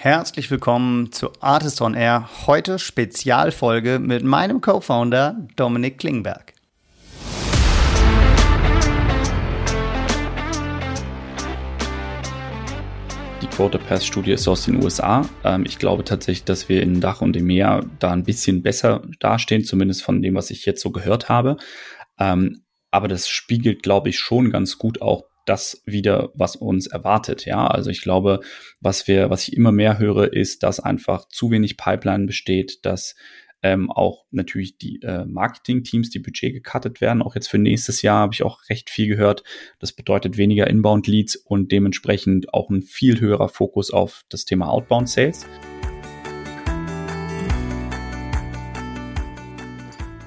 Herzlich willkommen zu Artist on Air. Heute Spezialfolge mit meinem Co-Founder Dominik Klingberg. Die Quote Pass Studie ist aus den USA. Ähm, ich glaube tatsächlich, dass wir in Dach und im Meer da ein bisschen besser dastehen, zumindest von dem, was ich jetzt so gehört habe. Ähm, aber das spiegelt, glaube ich, schon ganz gut auch das wieder, was uns erwartet. Ja, also ich glaube, was wir, was ich immer mehr höre, ist, dass einfach zu wenig Pipeline besteht, dass ähm, auch natürlich die äh, Marketing-Teams, die Budget gecuttet werden. Auch jetzt für nächstes Jahr habe ich auch recht viel gehört. Das bedeutet weniger Inbound-Leads und dementsprechend auch ein viel höherer Fokus auf das Thema Outbound-Sales.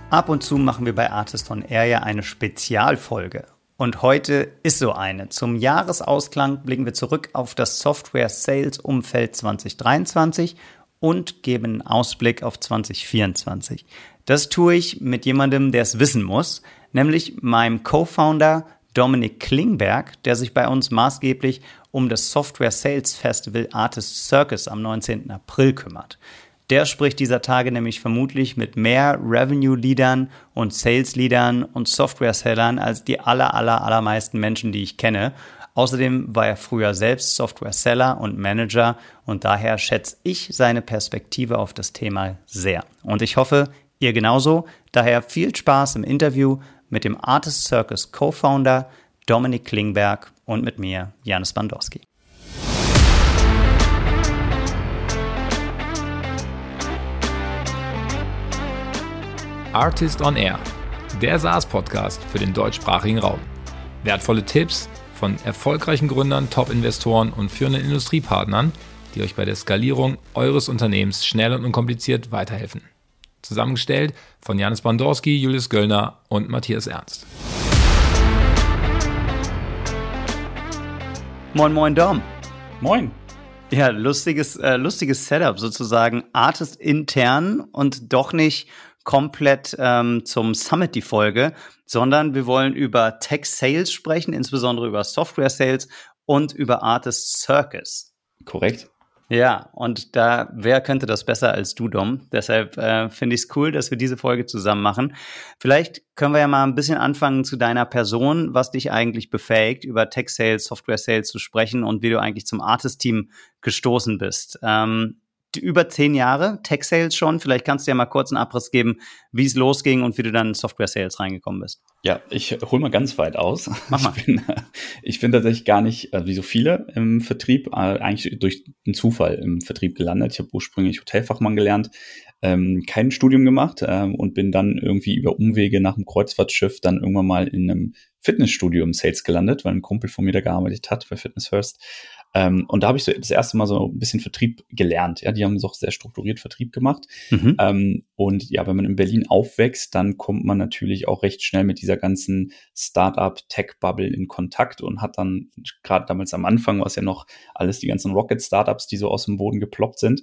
Ab und zu machen wir bei Artist on Air ja eine Spezialfolge. Und heute ist so eine. Zum Jahresausklang blicken wir zurück auf das Software-Sales-Umfeld 2023 und geben einen Ausblick auf 2024. Das tue ich mit jemandem, der es wissen muss, nämlich meinem Co-Founder Dominik Klingberg, der sich bei uns maßgeblich um das Software Sales Festival Artist Circus am 19. April kümmert. Der spricht dieser Tage nämlich vermutlich mit mehr Revenue-Leadern und Sales-Leadern und Software-Sellern als die aller, aller, allermeisten Menschen, die ich kenne. Außerdem war er früher selbst Software-Seller und Manager und daher schätze ich seine Perspektive auf das Thema sehr. Und ich hoffe, ihr genauso. Daher viel Spaß im Interview mit dem Artist Circus Co-Founder Dominik Klingberg und mit mir, Janis Bandowski. Artist on Air, der SaaS-Podcast für den deutschsprachigen Raum. Wertvolle Tipps von erfolgreichen Gründern, Top-Investoren und führenden Industriepartnern, die euch bei der Skalierung eures Unternehmens schnell und unkompliziert weiterhelfen. Zusammengestellt von Janis Bandorski, Julius Göllner und Matthias Ernst. Moin, moin, Dom. Moin. Ja, lustiges, äh, lustiges Setup sozusagen. Artist intern und doch nicht komplett ähm, zum Summit die Folge, sondern wir wollen über Tech Sales sprechen, insbesondere über Software Sales und über Artist Circus. Korrekt. Ja, und da, wer könnte das besser als du, Dom? Deshalb äh, finde ich es cool, dass wir diese Folge zusammen machen. Vielleicht können wir ja mal ein bisschen anfangen zu deiner Person, was dich eigentlich befähigt, über Tech Sales, Software Sales zu sprechen und wie du eigentlich zum Artist-Team gestoßen bist. Ähm, über zehn Jahre Tech Sales schon. Vielleicht kannst du ja mal kurz einen Abriss geben, wie es losging und wie du dann in Software Sales reingekommen bist. Ja, ich hol mal ganz weit aus. Mach mal. Ich bin, ich bin tatsächlich gar nicht, äh, wie so viele im Vertrieb, äh, eigentlich durch einen Zufall im Vertrieb gelandet. Ich habe ursprünglich Hotelfachmann gelernt, ähm, kein Studium gemacht ähm, und bin dann irgendwie über Umwege nach dem Kreuzfahrtschiff dann irgendwann mal in einem Fitnessstudio im Sales gelandet, weil ein Kumpel von mir da gearbeitet hat bei Fitness First. Ähm, und da habe ich so das erste Mal so ein bisschen Vertrieb gelernt. Ja, die haben so auch sehr strukturiert Vertrieb gemacht. Mhm. Ähm, und ja, wenn man in Berlin aufwächst, dann kommt man natürlich auch recht schnell mit dieser ganzen Startup-Tech-Bubble in Kontakt und hat dann gerade damals am Anfang, was ja noch alles die ganzen Rocket-Startups, die so aus dem Boden geploppt sind.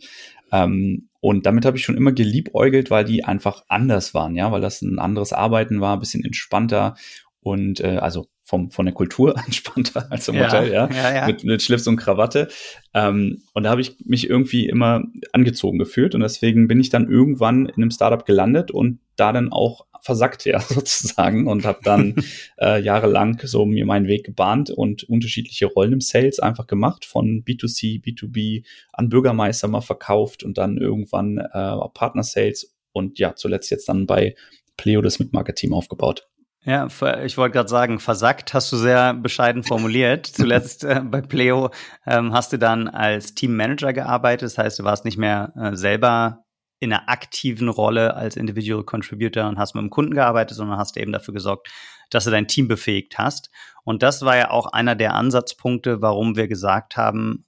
Ähm, und damit habe ich schon immer geliebäugelt, weil die einfach anders waren, ja, weil das ein anderes Arbeiten war, bisschen entspannter und äh, also vom, von der Kultur entspannter als im ja, Hotel, ja, ja, ja. Mit, mit Schlips und Krawatte. Ähm, und da habe ich mich irgendwie immer angezogen gefühlt und deswegen bin ich dann irgendwann in einem Startup gelandet und da dann auch versackt, ja, sozusagen und habe dann äh, jahrelang so mir meinen Weg gebahnt und unterschiedliche Rollen im Sales einfach gemacht, von B2C, B2B an Bürgermeister mal verkauft und dann irgendwann äh, Partner Sales und ja, zuletzt jetzt dann bei Pleo das Mitmarket-Team aufgebaut. Ja, ich wollte gerade sagen, versackt hast du sehr bescheiden formuliert. Zuletzt äh, bei Pleo ähm, hast du dann als Teammanager gearbeitet. Das heißt, du warst nicht mehr äh, selber in einer aktiven Rolle als Individual Contributor und hast mit dem Kunden gearbeitet, sondern hast eben dafür gesorgt, dass du dein Team befähigt hast. Und das war ja auch einer der Ansatzpunkte, warum wir gesagt haben,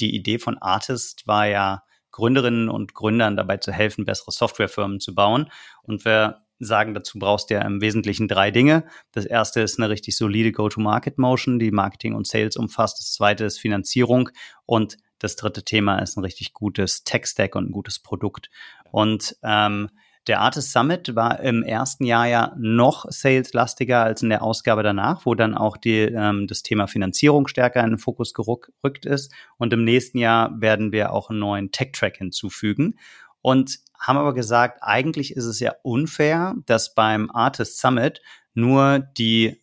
die Idee von Artist war ja, Gründerinnen und Gründern dabei zu helfen, bessere Softwarefirmen zu bauen. Und wir sagen, dazu brauchst du ja im Wesentlichen drei Dinge. Das erste ist eine richtig solide Go-to-Market-Motion, die Marketing und Sales umfasst. Das zweite ist Finanzierung und das dritte Thema ist ein richtig gutes Tech-Stack und ein gutes Produkt. Und ähm, Der Artist Summit war im ersten Jahr ja noch saleslastiger als in der Ausgabe danach, wo dann auch die, ähm, das Thema Finanzierung stärker in den Fokus gerückt ist. Und im nächsten Jahr werden wir auch einen neuen Tech-Track hinzufügen. Und haben aber gesagt, eigentlich ist es ja unfair, dass beim Artist Summit nur die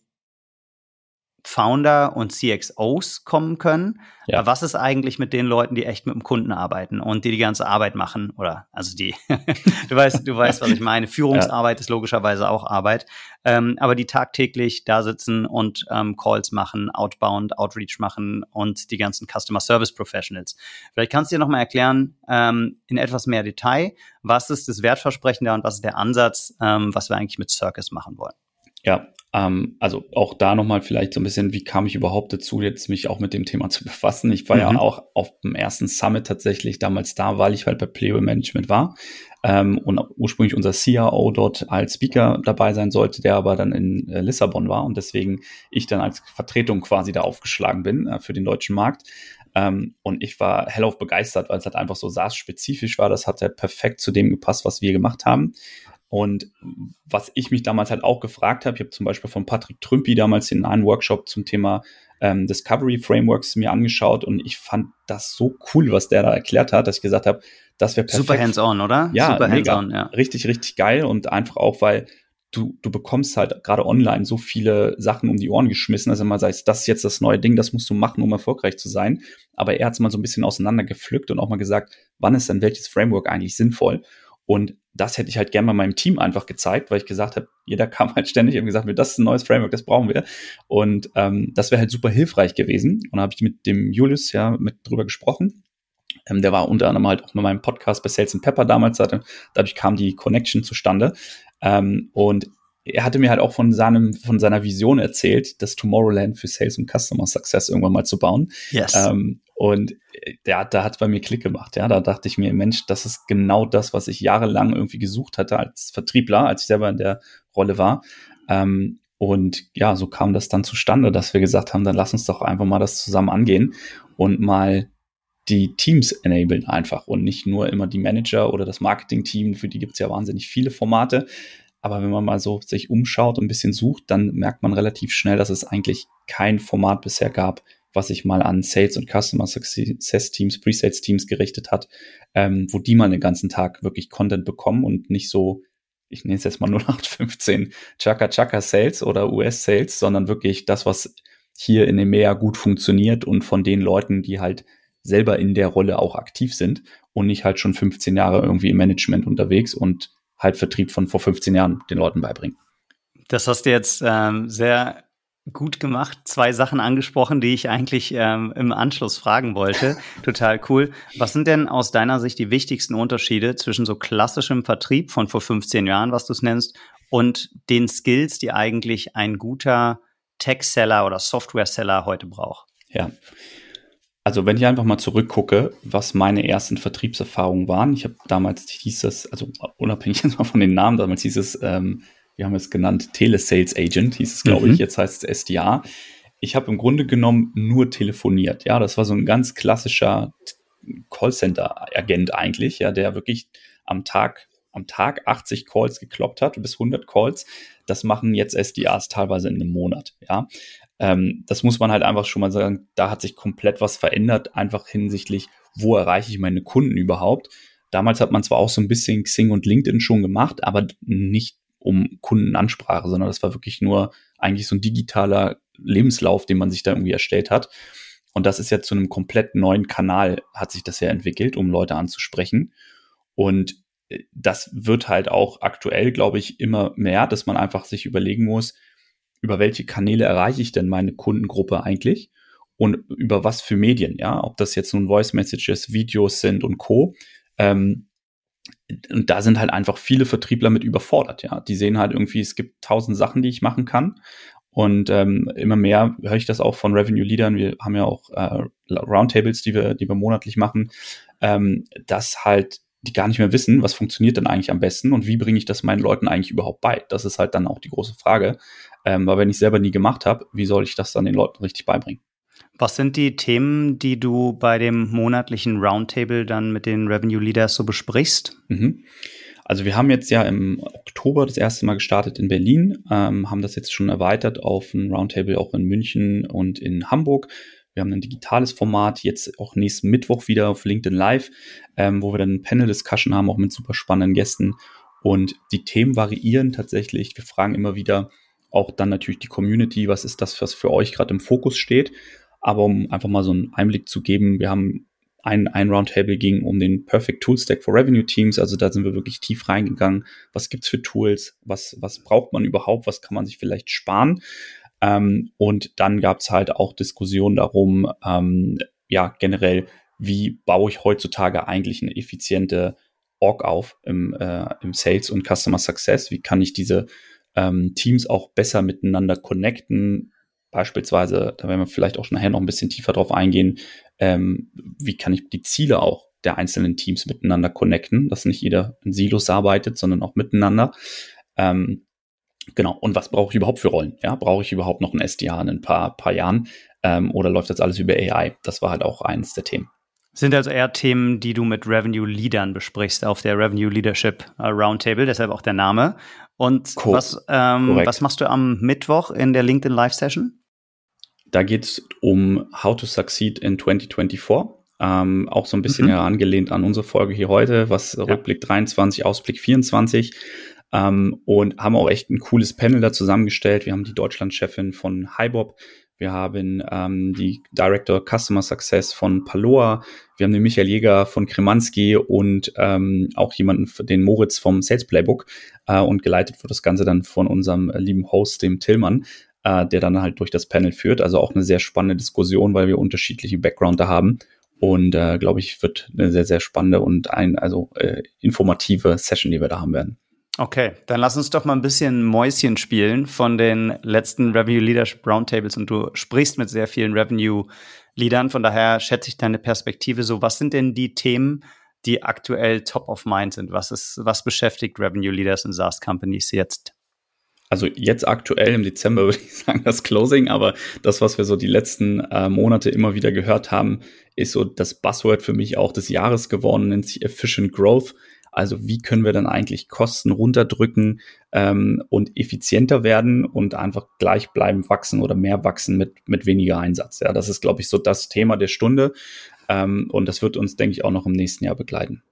Founder und CXOs kommen können. Ja. Aber was ist eigentlich mit den Leuten, die echt mit dem Kunden arbeiten und die die ganze Arbeit machen? Oder also die, du weißt, du weißt, was ich meine. Führungsarbeit ja. ist logischerweise auch Arbeit, ähm, aber die tagtäglich da sitzen und ähm, Calls machen, Outbound, Outreach machen und die ganzen Customer Service Professionals. Vielleicht kannst du dir noch mal erklären ähm, in etwas mehr Detail, was ist das Wertversprechen da und was ist der Ansatz, ähm, was wir eigentlich mit Circus machen wollen. Ja, ähm, also auch da nochmal vielleicht so ein bisschen, wie kam ich überhaupt dazu, jetzt mich auch mit dem Thema zu befassen. Ich war mhm. ja auch auf dem ersten Summit tatsächlich damals da, weil ich halt bei Playway Management war ähm, und ursprünglich unser CIO dort als Speaker dabei sein sollte, der aber dann in äh, Lissabon war und deswegen ich dann als Vertretung quasi da aufgeschlagen bin äh, für den deutschen Markt. Ähm, und ich war hellauf begeistert, weil es halt einfach so SaaS-spezifisch war. Das hat halt perfekt zu dem gepasst, was wir gemacht haben. Und was ich mich damals halt auch gefragt habe, ich habe zum Beispiel von Patrick Trümpi damals in einem Workshop zum Thema ähm, Discovery Frameworks mir angeschaut und ich fand das so cool, was der da erklärt hat, dass ich gesagt habe, das wäre perfekt. Super hands-on, oder? Ja, Super mega. Ja. Richtig, richtig geil und einfach auch, weil du, du bekommst halt gerade online so viele Sachen um die Ohren geschmissen, dass immer sagst, das ist jetzt das neue Ding, das musst du machen, um erfolgreich zu sein. Aber er hat es mal so ein bisschen auseinandergepflückt und auch mal gesagt, wann ist denn welches Framework eigentlich sinnvoll? Und das hätte ich halt gerne mal meinem Team einfach gezeigt, weil ich gesagt habe, jeder kam halt ständig und gesagt, das ist ein neues Framework, das brauchen wir. Und ähm, das wäre halt super hilfreich gewesen. Und da habe ich mit dem Julius ja mit drüber gesprochen. Ähm, der war unter anderem halt auch mit meinem Podcast bei Sales and Pepper damals. Hatte. Dadurch kam die Connection zustande. Ähm, und er hatte mir halt auch von seinem, von seiner Vision erzählt, das Tomorrowland für Sales und Customer Success irgendwann mal zu bauen. Yes. Ähm, und ja, da hat bei mir Klick gemacht. Ja, da dachte ich mir, Mensch, das ist genau das, was ich jahrelang irgendwie gesucht hatte als Vertriebler, als ich selber in der Rolle war. Ähm, und ja, so kam das dann zustande, dass wir gesagt haben, dann lass uns doch einfach mal das zusammen angehen und mal die Teams enablen einfach und nicht nur immer die Manager oder das Marketing-Team, für die gibt es ja wahnsinnig viele Formate. Aber wenn man mal so sich umschaut und ein bisschen sucht, dann merkt man relativ schnell, dass es eigentlich kein Format bisher gab, was sich mal an Sales und Customer Success Teams, Pre-Sales Teams gerichtet hat, ähm, wo die mal den ganzen Tag wirklich Content bekommen und nicht so, ich nenne es jetzt mal 0815 Chaka Chaka Sales oder US Sales, sondern wirklich das, was hier in EMEA gut funktioniert und von den Leuten, die halt selber in der Rolle auch aktiv sind und nicht halt schon 15 Jahre irgendwie im Management unterwegs und halt Vertrieb von vor 15 Jahren den Leuten beibringen. Das hast du jetzt ähm, sehr gut gemacht. Zwei Sachen angesprochen, die ich eigentlich ähm, im Anschluss fragen wollte. Total cool. Was sind denn aus deiner Sicht die wichtigsten Unterschiede zwischen so klassischem Vertrieb von vor 15 Jahren, was du es nennst, und den Skills, die eigentlich ein guter Tech-Seller oder Software-Seller heute braucht? Ja. Also wenn ich einfach mal zurückgucke, was meine ersten Vertriebserfahrungen waren, ich habe damals hieß es, also unabhängig von den Namen, damals hieß es ähm, wir haben es genannt, Telesales Agent, hieß es, glaube mhm. ich, jetzt heißt es SDA. Ich habe im Grunde genommen nur telefoniert. Ja, das war so ein ganz klassischer Callcenter-Agent eigentlich, ja, der wirklich am Tag, am Tag 80 Calls gekloppt hat, bis 100 Calls. Das machen jetzt SDAs teilweise in einem Monat, ja. Ähm, das muss man halt einfach schon mal sagen, da hat sich komplett was verändert, einfach hinsichtlich, wo erreiche ich meine Kunden überhaupt. Damals hat man zwar auch so ein bisschen Xing und LinkedIn schon gemacht, aber nicht um Kundenansprache, sondern das war wirklich nur eigentlich so ein digitaler Lebenslauf, den man sich da irgendwie erstellt hat. Und das ist ja zu einem komplett neuen Kanal, hat sich das ja entwickelt, um Leute anzusprechen. Und äh, das wird halt auch aktuell, glaube ich, immer mehr, dass man einfach sich überlegen muss, über welche Kanäle erreiche ich denn meine Kundengruppe eigentlich und über was für Medien, ja, ob das jetzt nun Voice Messages, Videos sind und Co. Ähm, und da sind halt einfach viele Vertriebler mit überfordert, ja. Die sehen halt irgendwie, es gibt tausend Sachen, die ich machen kann. Und ähm, immer mehr höre ich das auch von Revenue-Leadern. Wir haben ja auch äh, Roundtables, die wir, die wir monatlich machen, ähm, dass halt die gar nicht mehr wissen, was funktioniert denn eigentlich am besten und wie bringe ich das meinen Leuten eigentlich überhaupt bei. Das ist halt dann auch die große Frage. Ähm, weil wenn ich selber nie gemacht habe, wie soll ich das dann den Leuten richtig beibringen? Was sind die Themen, die du bei dem monatlichen Roundtable dann mit den Revenue Leaders so besprichst? Mhm. Also wir haben jetzt ja im Oktober das erste Mal gestartet in Berlin, ähm, haben das jetzt schon erweitert auf ein Roundtable auch in München und in Hamburg. Wir haben ein digitales Format, jetzt auch nächsten Mittwoch wieder auf LinkedIn Live, ähm, wo wir dann ein Panel-Discussion haben, auch mit super spannenden Gästen. Und die Themen variieren tatsächlich. Wir fragen immer wieder auch dann natürlich die Community, was ist das, was für euch gerade im Fokus steht. Aber um einfach mal so einen Einblick zu geben, wir haben ein, ein Roundtable ging um den Perfect Tool Stack for Revenue Teams. Also da sind wir wirklich tief reingegangen. Was gibt's für Tools? Was, was braucht man überhaupt? Was kann man sich vielleicht sparen? Ähm, und dann gab's halt auch Diskussionen darum, ähm, ja, generell, wie baue ich heutzutage eigentlich eine effiziente Org auf im, äh, im Sales und Customer Success? Wie kann ich diese ähm, Teams auch besser miteinander connecten? Beispielsweise, da werden wir vielleicht auch nachher noch ein bisschen tiefer drauf eingehen, ähm, wie kann ich die Ziele auch der einzelnen Teams miteinander connecten, dass nicht jeder in Silos arbeitet, sondern auch miteinander. Ähm, genau, und was brauche ich überhaupt für Rollen? Ja, brauche ich überhaupt noch ein SDA in ein paar, paar Jahren? Ähm, oder läuft das alles über AI? Das war halt auch eines der Themen. Sind also eher Themen, die du mit Revenue Leadern besprichst auf der Revenue Leadership äh, Roundtable, deshalb auch der Name. Und Co was, ähm, was machst du am Mittwoch in der LinkedIn Live Session? Da geht es um How to Succeed in 2024. Ähm, auch so ein bisschen mhm. angelehnt an unsere Folge hier heute, was ja. Rückblick 23, Ausblick 24. Ähm, und haben auch echt ein cooles Panel da zusammengestellt. Wir haben die Deutschlandchefin von HiBob, wir haben ähm, die Director Customer Success von Paloa, wir haben den Michael Jäger von Kremanski und ähm, auch jemanden, den Moritz vom Sales Playbook. Äh, und geleitet wird das Ganze dann von unserem lieben Host, dem Tillmann äh, der dann halt durch das Panel führt. Also auch eine sehr spannende Diskussion, weil wir unterschiedliche Background da haben. Und äh, glaube ich, wird eine sehr, sehr spannende und ein, also äh, informative Session, die wir da haben werden. Okay, dann lass uns doch mal ein bisschen Mäuschen spielen von den letzten Revenue Leadership Roundtables und du sprichst mit sehr vielen Revenue Leadern, von daher schätze ich deine Perspektive so. Was sind denn die Themen, die aktuell top of mind sind? Was ist, was beschäftigt Revenue Leaders in SaaS Companies jetzt? also jetzt aktuell im Dezember würde ich sagen das Closing, aber das, was wir so die letzten äh, Monate immer wieder gehört haben, ist so das Buzzword für mich auch des Jahres geworden, nennt sich Efficient Growth. Also wie können wir dann eigentlich Kosten runterdrücken ähm, und effizienter werden und einfach gleichbleibend wachsen oder mehr wachsen mit, mit weniger Einsatz. Ja, das ist, glaube ich, so das Thema der Stunde. Ähm, und das wird uns, denke ich, auch noch im nächsten Jahr begleiten.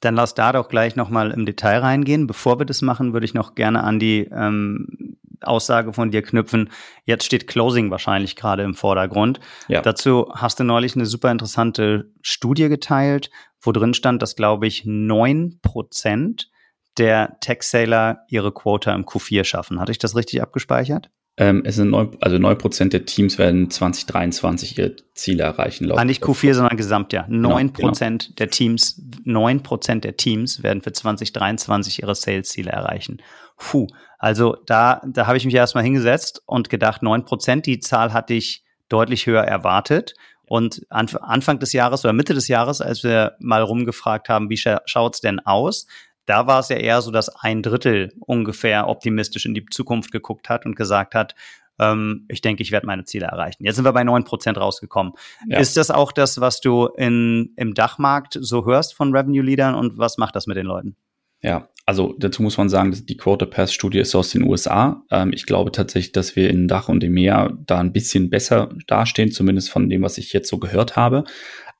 Dann lass da doch gleich nochmal im Detail reingehen. Bevor wir das machen, würde ich noch gerne an die ähm, Aussage von dir knüpfen. Jetzt steht Closing wahrscheinlich gerade im Vordergrund. Ja. Dazu hast du neulich eine super interessante Studie geteilt, wo drin stand, dass, glaube ich, neun Prozent der Tech-Sailor ihre Quota im Q4 schaffen. Hatte ich das richtig abgespeichert? Ähm, es sind neun, also neun Prozent der Teams werden 2023 ihre Ziele erreichen. Laut ah, nicht Q4, sondern Gesamtjahr. Genau, neun genau, Prozent genau. der Teams, neun Prozent der Teams werden für 2023 ihre Sales-Ziele erreichen. Puh, also da, da habe ich mich erstmal hingesetzt und gedacht, neun Prozent, die Zahl hatte ich deutlich höher erwartet. Und Anfang des Jahres oder Mitte des Jahres, als wir mal rumgefragt haben, wie schaut's denn aus, da war es ja eher so, dass ein Drittel ungefähr optimistisch in die Zukunft geguckt hat und gesagt hat, ähm, ich denke, ich werde meine Ziele erreichen. Jetzt sind wir bei neun Prozent rausgekommen. Ja. Ist das auch das, was du in, im Dachmarkt so hörst von Revenue-Leadern und was macht das mit den Leuten? Ja, also dazu muss man sagen, die Quote Pass Studie ist aus den USA. Ähm, ich glaube tatsächlich, dass wir in Dach und im Meer da ein bisschen besser dastehen, zumindest von dem, was ich jetzt so gehört habe.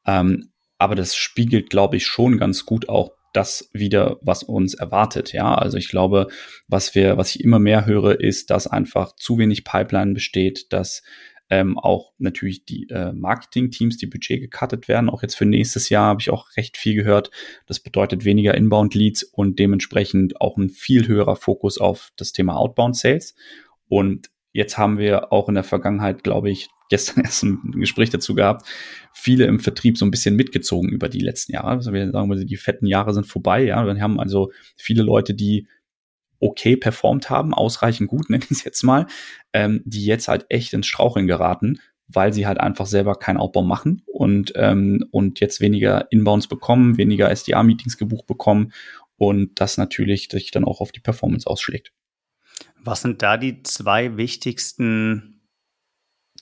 Ähm, aber das spiegelt, glaube ich, schon ganz gut auch das wieder, was uns erwartet. Ja, also ich glaube, was wir, was ich immer mehr höre, ist, dass einfach zu wenig Pipeline besteht, dass ähm, auch natürlich die äh, Marketing-Teams, die Budget gecuttet werden. Auch jetzt für nächstes Jahr habe ich auch recht viel gehört. Das bedeutet weniger Inbound-Leads und dementsprechend auch ein viel höherer Fokus auf das Thema Outbound-Sales. Und jetzt haben wir auch in der Vergangenheit, glaube ich, gestern erst ein Gespräch dazu gehabt, viele im Vertrieb so ein bisschen mitgezogen über die letzten Jahre. Also wir sagen, die fetten Jahre sind vorbei, ja. Wir haben also viele Leute, die okay performt haben, ausreichend gut, nenne ich es jetzt mal, ähm, die jetzt halt echt ins Straucheln geraten, weil sie halt einfach selber keinen Aufbau machen und, ähm, und jetzt weniger Inbounds bekommen, weniger SDA-Meetings gebucht bekommen und das natürlich sich dann auch auf die Performance ausschlägt. Was sind da die zwei wichtigsten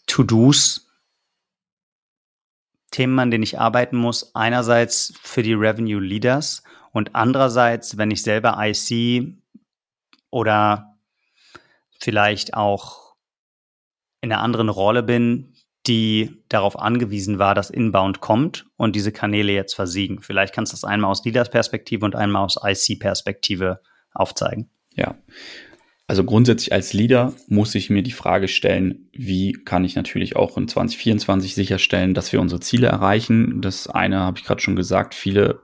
To-Dos Themen, an denen ich arbeiten muss. Einerseits für die Revenue Leaders und andererseits, wenn ich selber IC oder vielleicht auch in einer anderen Rolle bin, die darauf angewiesen war, dass Inbound kommt und diese Kanäle jetzt versiegen. Vielleicht kannst du das einmal aus Leaders Perspektive und einmal aus IC Perspektive aufzeigen. Ja. Also grundsätzlich als Leader muss ich mir die Frage stellen, wie kann ich natürlich auch in 2024 sicherstellen, dass wir unsere Ziele erreichen. Das eine habe ich gerade schon gesagt, viele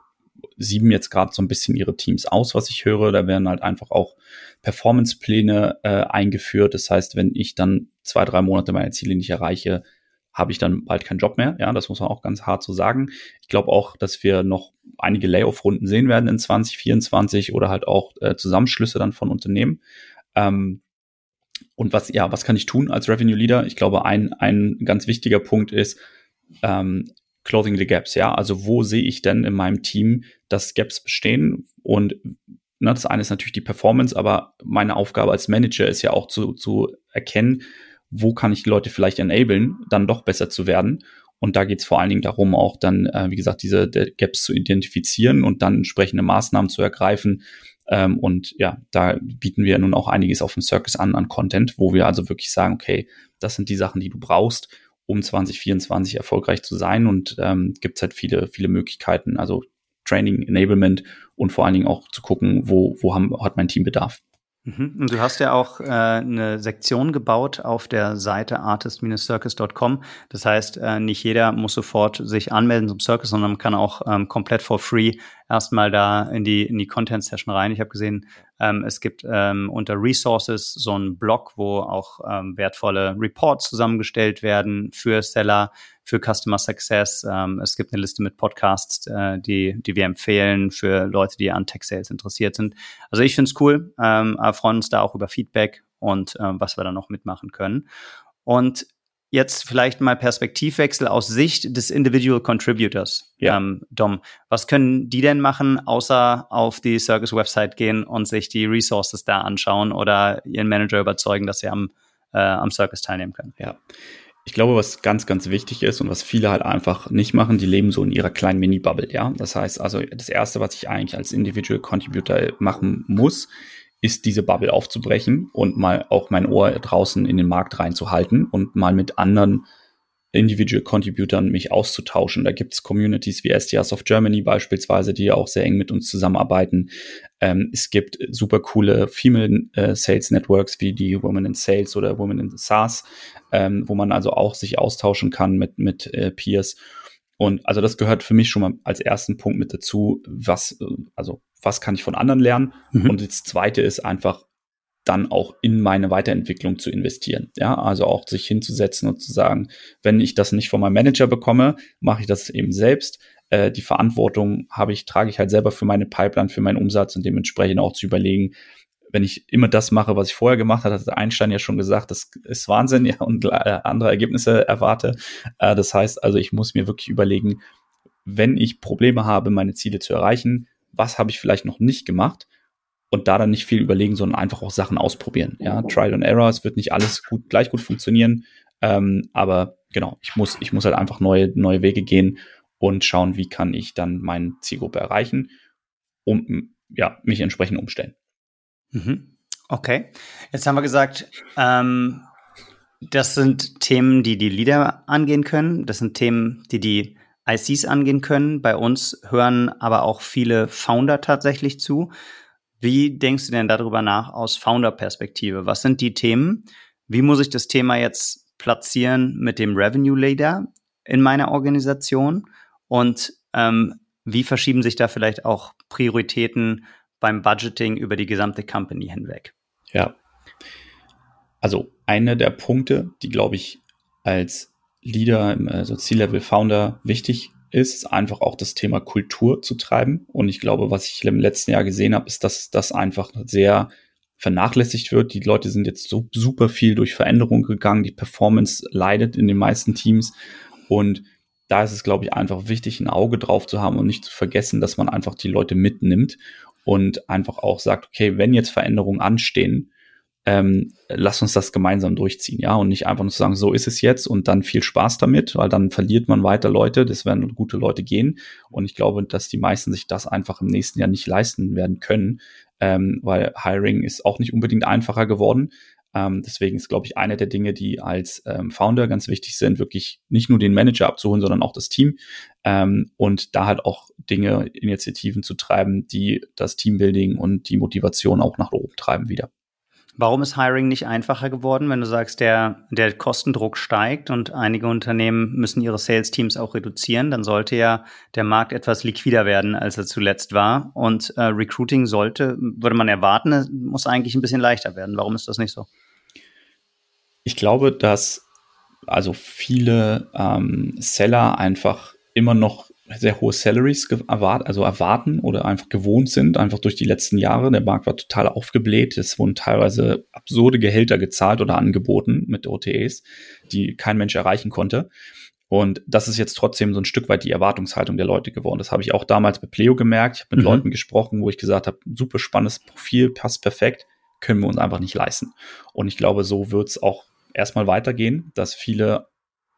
sieben jetzt gerade so ein bisschen ihre Teams aus, was ich höre. Da werden halt einfach auch Performance-Pläne äh, eingeführt. Das heißt, wenn ich dann zwei, drei Monate meine Ziele nicht erreiche, habe ich dann bald keinen Job mehr. Ja, das muss man auch ganz hart so sagen. Ich glaube auch, dass wir noch einige Layoff-Runden sehen werden in 2024 oder halt auch äh, Zusammenschlüsse dann von Unternehmen. Ähm, und was, ja, was kann ich tun als Revenue Leader? Ich glaube, ein, ein ganz wichtiger Punkt ist, ähm, Clothing the Gaps, ja. Also wo sehe ich denn in meinem Team, dass Gaps bestehen? Und ne, das eine ist natürlich die Performance, aber meine Aufgabe als Manager ist ja auch zu, zu erkennen, wo kann ich die Leute vielleicht enablen, dann doch besser zu werden. Und da geht es vor allen Dingen darum, auch dann, äh, wie gesagt, diese Gaps zu identifizieren und dann entsprechende Maßnahmen zu ergreifen. Ähm, und ja, da bieten wir nun auch einiges auf dem Circus an an Content, wo wir also wirklich sagen, okay, das sind die Sachen, die du brauchst, um 2024 erfolgreich zu sein und ähm, gibt halt viele, viele Möglichkeiten, also Training, Enablement und vor allen Dingen auch zu gucken, wo, wo haben, hat mein Team Bedarf. Mhm. Und du hast ja auch äh, eine Sektion gebaut auf der Seite artist-circus.com. Das heißt, äh, nicht jeder muss sofort sich anmelden zum Circus, sondern man kann auch ähm, komplett for free erstmal da in die, in die Content-Session rein. Ich habe gesehen, ähm, es gibt ähm, unter Resources so einen Blog, wo auch ähm, wertvolle Reports zusammengestellt werden für Seller, für Customer Success. Ähm, es gibt eine Liste mit Podcasts, äh, die, die wir empfehlen für Leute, die an Tech Sales interessiert sind. Also ich finde es cool, ähm, freuen uns da auch über Feedback und äh, was wir da noch mitmachen können. Und Jetzt vielleicht mal Perspektivwechsel aus Sicht des Individual Contributors. Ja. Ähm, Dom, was können die denn machen, außer auf die Circus-Website gehen und sich die Resources da anschauen oder ihren Manager überzeugen, dass sie am, äh, am Circus teilnehmen können? Ja. Ich glaube, was ganz, ganz wichtig ist und was viele halt einfach nicht machen, die leben so in ihrer kleinen Mini-Bubble, ja. Das heißt also, das erste, was ich eigentlich als Individual Contributor machen muss, ist diese Bubble aufzubrechen und mal auch mein Ohr draußen in den Markt reinzuhalten und mal mit anderen Individual Contributern mich auszutauschen. Da gibt es Communities wie SDRs of Germany beispielsweise, die auch sehr eng mit uns zusammenarbeiten. Ähm, es gibt super coole Female äh, Sales Networks wie die Women in Sales oder Women in SaaS, ähm, wo man also auch sich austauschen kann mit, mit äh, Peers. Und also das gehört für mich schon mal als ersten Punkt mit dazu, was, also was kann ich von anderen lernen? Mhm. Und das zweite ist einfach dann auch in meine Weiterentwicklung zu investieren. Ja, also auch sich hinzusetzen und zu sagen, wenn ich das nicht von meinem Manager bekomme, mache ich das eben selbst. Äh, die Verantwortung habe ich, trage ich halt selber für meine Pipeline, für meinen Umsatz und dementsprechend auch zu überlegen, wenn ich immer das mache, was ich vorher gemacht habe, hat Einstein ja schon gesagt, das ist Wahnsinn, ja, und äh, andere Ergebnisse erwarte. Äh, das heißt also, ich muss mir wirklich überlegen, wenn ich Probleme habe, meine Ziele zu erreichen, was habe ich vielleicht noch nicht gemacht? Und da dann nicht viel überlegen, sondern einfach auch Sachen ausprobieren. Ja, Trial and Error, es wird nicht alles gut, gleich gut funktionieren. Ähm, aber genau, ich muss, ich muss halt einfach neue, neue Wege gehen und schauen, wie kann ich dann meine Zielgruppe erreichen, um ja, mich entsprechend umstellen. Mhm. Okay. Jetzt haben wir gesagt, ähm, das sind Themen, die die Leader angehen können. Das sind Themen, die die ICs angehen können. Bei uns hören aber auch viele Founder tatsächlich zu. Wie denkst du denn darüber nach aus Founder-Perspektive? Was sind die Themen? Wie muss ich das Thema jetzt platzieren mit dem Revenue Leader in meiner Organisation? Und ähm, wie verschieben sich da vielleicht auch Prioritäten beim Budgeting über die gesamte Company hinweg. Ja. Also einer der Punkte, die, glaube ich, als Leader, also C-Level Founder wichtig ist, einfach auch das Thema Kultur zu treiben. Und ich glaube, was ich im letzten Jahr gesehen habe, ist, dass das einfach sehr vernachlässigt wird. Die Leute sind jetzt so super viel durch Veränderungen gegangen. Die Performance leidet in den meisten Teams. Und da ist es, glaube ich, einfach wichtig, ein Auge drauf zu haben und nicht zu vergessen, dass man einfach die Leute mitnimmt und einfach auch sagt, okay, wenn jetzt Veränderungen anstehen, ähm, lass uns das gemeinsam durchziehen, ja, und nicht einfach nur zu sagen, so ist es jetzt und dann viel Spaß damit, weil dann verliert man weiter Leute, das werden gute Leute gehen. Und ich glaube, dass die meisten sich das einfach im nächsten Jahr nicht leisten werden können, ähm, weil Hiring ist auch nicht unbedingt einfacher geworden. Ähm, deswegen ist, glaube ich, eine der Dinge, die als ähm, Founder ganz wichtig sind, wirklich nicht nur den Manager abzuholen, sondern auch das Team ähm, und da halt auch Dinge, Initiativen zu treiben, die das Teambuilding und die Motivation auch nach oben treiben wieder. Warum ist Hiring nicht einfacher geworden, wenn du sagst, der, der Kostendruck steigt und einige Unternehmen müssen ihre Sales-Teams auch reduzieren? Dann sollte ja der Markt etwas liquider werden, als er zuletzt war. Und äh, Recruiting sollte, würde man erwarten, muss eigentlich ein bisschen leichter werden. Warum ist das nicht so? Ich glaube, dass also viele ähm, Seller einfach immer noch sehr hohe Salaries erwart also erwarten oder einfach gewohnt sind, einfach durch die letzten Jahre. Der Markt war total aufgebläht. Es wurden teilweise absurde Gehälter gezahlt oder angeboten mit OTAs, die kein Mensch erreichen konnte. Und das ist jetzt trotzdem so ein Stück weit die Erwartungshaltung der Leute geworden. Das habe ich auch damals bei Pleo gemerkt. Ich habe mit mhm. Leuten gesprochen, wo ich gesagt habe, super spannendes Profil, passt perfekt, können wir uns einfach nicht leisten. Und ich glaube, so wird es auch erstmal weitergehen, dass viele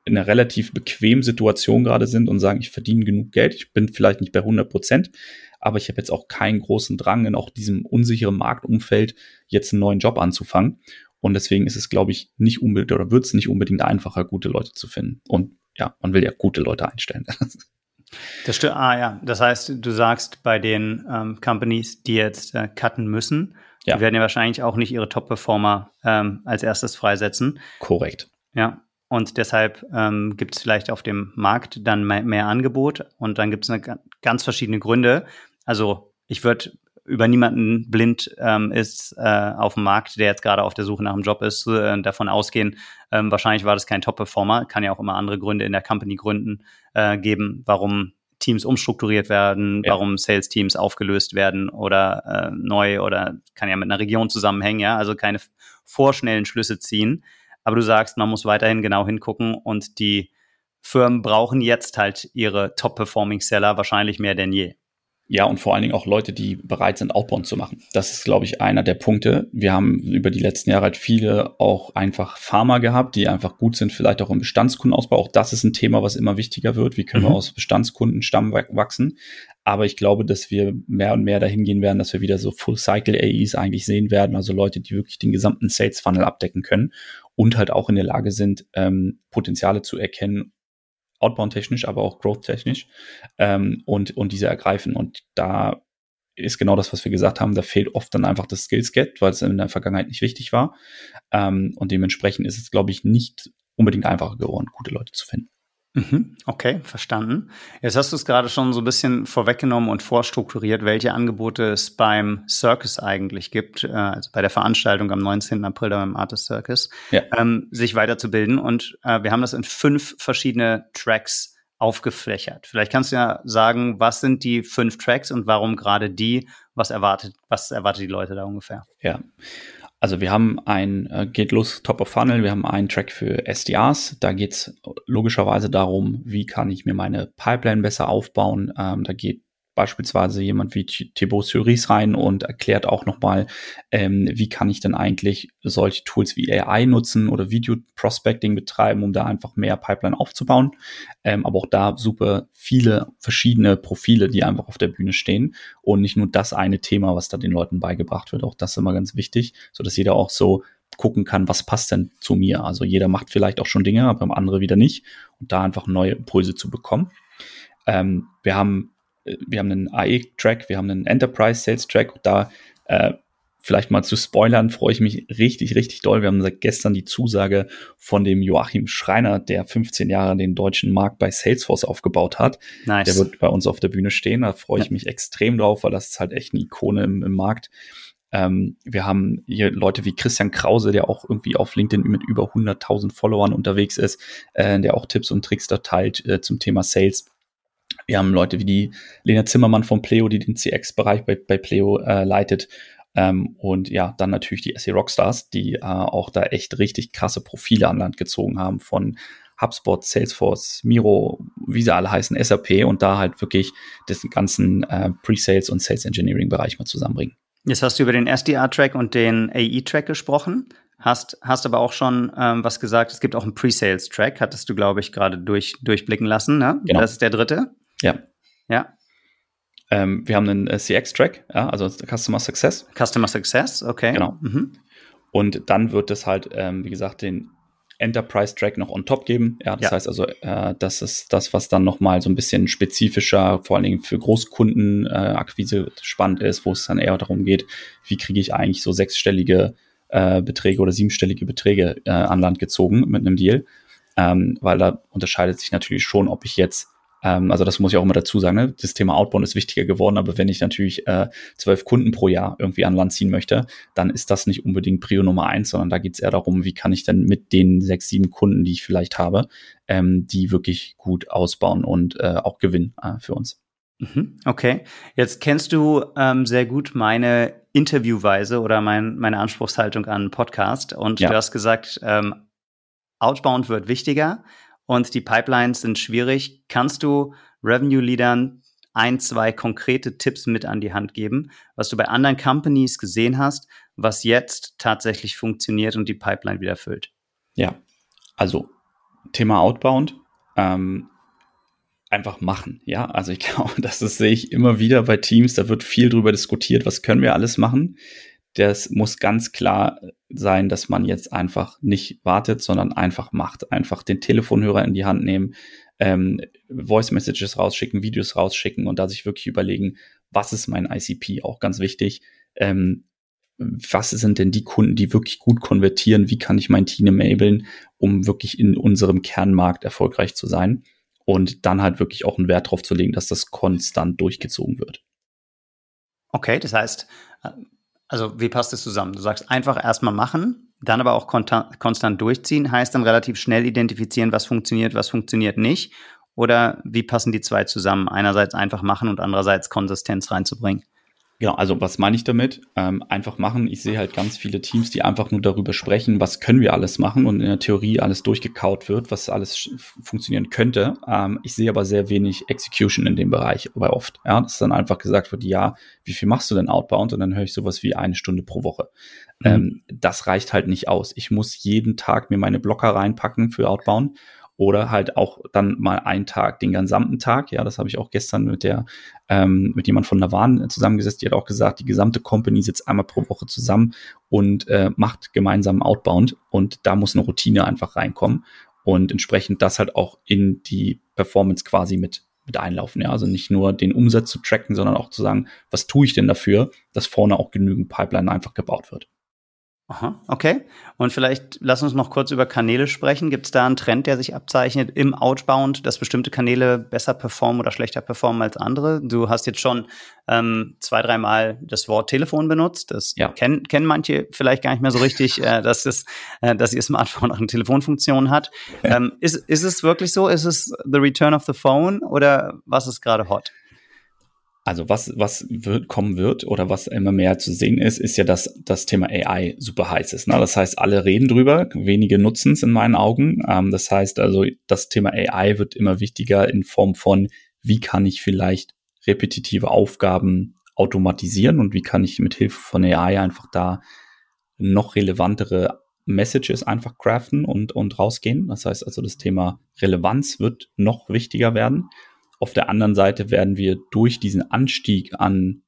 in einer relativ bequemen Situation gerade sind und sagen, ich verdiene genug Geld, ich bin vielleicht nicht bei 100 Prozent, aber ich habe jetzt auch keinen großen Drang in auch diesem unsicheren Marktumfeld jetzt einen neuen Job anzufangen. Und deswegen ist es, glaube ich, nicht unbedingt oder wird es nicht unbedingt einfacher, gute Leute zu finden. Und ja, man will ja gute Leute einstellen. Das stimmt. Ah ja, das heißt, du sagst bei den ähm, Companies, die jetzt äh, cutten müssen, ja. die werden ja wahrscheinlich auch nicht ihre Top-Performer ähm, als erstes freisetzen. Korrekt. Ja, und deshalb ähm, gibt es vielleicht auf dem Markt dann mehr, mehr Angebot und dann gibt es ganz verschiedene Gründe. Also ich würde über niemanden blind ähm, ist äh, auf dem Markt, der jetzt gerade auf der Suche nach einem Job ist, äh, davon ausgehen, ähm, wahrscheinlich war das kein Top-Performer. Kann ja auch immer andere Gründe in der Company gründen äh, geben, warum Teams umstrukturiert werden, ja. warum Sales-Teams aufgelöst werden oder äh, neu oder kann ja mit einer Region zusammenhängen, ja, also keine vorschnellen Schlüsse ziehen. Aber du sagst, man muss weiterhin genau hingucken und die Firmen brauchen jetzt halt ihre Top-Performing-Seller wahrscheinlich mehr denn je. Ja, und vor allen Dingen auch Leute, die bereit sind, Outbound zu machen. Das ist, glaube ich, einer der Punkte. Wir haben über die letzten Jahre halt viele auch einfach Farmer gehabt, die einfach gut sind, vielleicht auch im Bestandskundenausbau. Auch das ist ein Thema, was immer wichtiger wird. Wie können mhm. wir aus Bestandskundenstamm wachsen? Aber ich glaube, dass wir mehr und mehr dahin gehen werden, dass wir wieder so Full-Cycle AEs eigentlich sehen werden. Also Leute, die wirklich den gesamten Sales-Funnel abdecken können und halt auch in der Lage sind, ähm, Potenziale zu erkennen outbound-technisch, aber auch growth-technisch ähm, und, und diese ergreifen. Und da ist genau das, was wir gesagt haben, da fehlt oft dann einfach das Skills-Get, weil es in der Vergangenheit nicht wichtig war. Ähm, und dementsprechend ist es, glaube ich, nicht unbedingt einfacher geworden, gute Leute zu finden. Mhm, okay, verstanden. Jetzt hast du es gerade schon so ein bisschen vorweggenommen und vorstrukturiert, welche Angebote es beim Circus eigentlich gibt, äh, also bei der Veranstaltung am 19. April beim Artist Circus, ja. ähm, sich weiterzubilden. Und äh, wir haben das in fünf verschiedene Tracks aufgeflächert. Vielleicht kannst du ja sagen, was sind die fünf Tracks und warum gerade die? Was erwartet, was erwartet die Leute da ungefähr? Ja. Also wir haben ein, äh, geht los, Top of Funnel, wir haben einen Track für SDRs. Da geht es logischerweise darum, wie kann ich mir meine Pipeline besser aufbauen. Ähm, da geht beispielsweise jemand wie Thibaut Cerise rein und erklärt auch nochmal, ähm, wie kann ich denn eigentlich solche Tools wie AI nutzen oder Video Prospecting betreiben, um da einfach mehr Pipeline aufzubauen. Ähm, aber auch da super viele verschiedene Profile, die einfach auf der Bühne stehen und nicht nur das eine Thema, was da den Leuten beigebracht wird. Auch das ist immer ganz wichtig, so dass jeder auch so gucken kann, was passt denn zu mir. Also jeder macht vielleicht auch schon Dinge, aber andere wieder nicht und da einfach neue Impulse zu bekommen. Ähm, wir haben wir haben einen AE-Track, wir haben einen Enterprise Sales Track. Da äh, vielleicht mal zu spoilern, freue ich mich richtig, richtig doll. Wir haben seit gestern die Zusage von dem Joachim Schreiner, der 15 Jahre den deutschen Markt bei Salesforce aufgebaut hat. Nice. Der wird bei uns auf der Bühne stehen. Da freue ich ja. mich extrem drauf, weil das ist halt echt eine Ikone im, im Markt. Ähm, wir haben hier Leute wie Christian Krause, der auch irgendwie auf LinkedIn mit über 100.000 Followern unterwegs ist, äh, der auch Tipps und Tricks da teilt äh, zum Thema Sales. Wir haben Leute wie die Lena Zimmermann von Pleo, die den CX-Bereich bei, bei Pleo äh, leitet. Ähm, und ja, dann natürlich die SE Rockstars, die äh, auch da echt richtig krasse Profile an Land gezogen haben von HubSpot, Salesforce, Miro, wie sie alle heißen, SAP und da halt wirklich den ganzen äh, Pre-Sales und Sales Engineering Bereich mal zusammenbringen. Jetzt hast du über den SDR-Track und den AE-Track gesprochen. Hast, hast aber auch schon ähm, was gesagt, es gibt auch einen Pre-Sales-Track, hattest du, glaube ich, gerade durch, durchblicken lassen. Ne? Genau. Das ist der dritte. Ja. Ja. Ähm, wir haben einen äh, CX-Track, ja, also Customer Success. Customer Success, okay. Genau. Mhm. Und dann wird es halt, ähm, wie gesagt, den Enterprise-Track noch on top geben. Ja, das ja. heißt also, äh, das ist das, was dann nochmal so ein bisschen spezifischer, vor allen Dingen für Großkundenakquise äh, spannend ist, wo es dann eher darum geht, wie kriege ich eigentlich so sechsstellige äh, Beträge oder siebenstellige Beträge äh, an Land gezogen mit einem Deal. Ähm, weil da unterscheidet sich natürlich schon, ob ich jetzt ähm, also das muss ich auch immer dazu sagen, ne? das Thema Outbound ist wichtiger geworden, aber wenn ich natürlich äh, zwölf Kunden pro Jahr irgendwie an Land ziehen möchte, dann ist das nicht unbedingt Prio Nummer eins, sondern da geht es eher darum, wie kann ich denn mit den sechs, sieben Kunden, die ich vielleicht habe, ähm, die wirklich gut ausbauen und äh, auch gewinnen äh, für uns. Mhm, okay, jetzt kennst du ähm, sehr gut meine Interviewweise oder mein, meine Anspruchshaltung an Podcast und ja. du hast gesagt, ähm, Outbound wird wichtiger und die Pipelines sind schwierig. Kannst du Revenue-Leadern ein, zwei konkrete Tipps mit an die Hand geben, was du bei anderen Companies gesehen hast, was jetzt tatsächlich funktioniert und die Pipeline wieder füllt? Ja, also Thema Outbound, ähm, einfach machen. Ja, also ich glaube, das, das sehe ich immer wieder bei Teams, da wird viel drüber diskutiert, was können wir alles machen das muss ganz klar sein, dass man jetzt einfach nicht wartet, sondern einfach macht. Einfach den Telefonhörer in die Hand nehmen, ähm, Voice Messages rausschicken, Videos rausschicken und da sich wirklich überlegen, was ist mein ICP, auch ganz wichtig. Ähm, was sind denn die Kunden, die wirklich gut konvertieren? Wie kann ich mein Team enablen, um wirklich in unserem Kernmarkt erfolgreich zu sein? Und dann halt wirklich auch einen Wert drauf zu legen, dass das konstant durchgezogen wird. Okay, das heißt, also wie passt es zusammen? Du sagst einfach erstmal machen, dann aber auch konstant durchziehen, heißt dann relativ schnell identifizieren, was funktioniert, was funktioniert nicht. Oder wie passen die zwei zusammen? Einerseits einfach machen und andererseits Konsistenz reinzubringen. Genau, also was meine ich damit? Ähm, einfach machen. Ich sehe halt ganz viele Teams, die einfach nur darüber sprechen, was können wir alles machen und in der Theorie alles durchgekaut wird, was alles funktionieren könnte. Ähm, ich sehe aber sehr wenig Execution in dem Bereich, aber oft. Ja, dass dann einfach gesagt wird, ja, wie viel machst du denn outbound? Und dann höre ich sowas wie eine Stunde pro Woche. Mhm. Ähm, das reicht halt nicht aus. Ich muss jeden Tag mir meine Blocker reinpacken für outbound oder halt auch dann mal einen Tag, den gesamten Tag. Ja, das habe ich auch gestern mit der, ähm, mit jemand von Navan zusammengesetzt. Die hat auch gesagt, die gesamte Company sitzt einmal pro Woche zusammen und äh, macht gemeinsam Outbound und da muss eine Routine einfach reinkommen und entsprechend das halt auch in die Performance quasi mit mit einlaufen. Ja, also nicht nur den Umsatz zu tracken, sondern auch zu sagen, was tue ich denn dafür, dass vorne auch genügend Pipeline einfach gebaut wird. Aha, okay. Und vielleicht lass uns noch kurz über Kanäle sprechen. Gibt es da einen Trend, der sich abzeichnet im Outbound, dass bestimmte Kanäle besser performen oder schlechter performen als andere? Du hast jetzt schon ähm, zwei, dreimal das Wort Telefon benutzt. Das ja. kennen, kennen manche vielleicht gar nicht mehr so richtig, äh, dass, es, äh, dass ihr Smartphone auch eine Telefonfunktion hat. Ähm, ist, ist es wirklich so? Ist es the return of the phone oder was ist gerade hot? Also was, was wird, kommen wird oder was immer mehr zu sehen ist, ist ja, dass das Thema AI super heiß ist. Ne? Das heißt, alle reden drüber, wenige nutzen es in meinen Augen. Ähm, das heißt also, das Thema AI wird immer wichtiger in Form von, wie kann ich vielleicht repetitive Aufgaben automatisieren und wie kann ich mit Hilfe von AI einfach da noch relevantere Messages einfach craften und, und rausgehen. Das heißt also, das Thema Relevanz wird noch wichtiger werden. Auf der anderen Seite werden wir durch diesen Anstieg an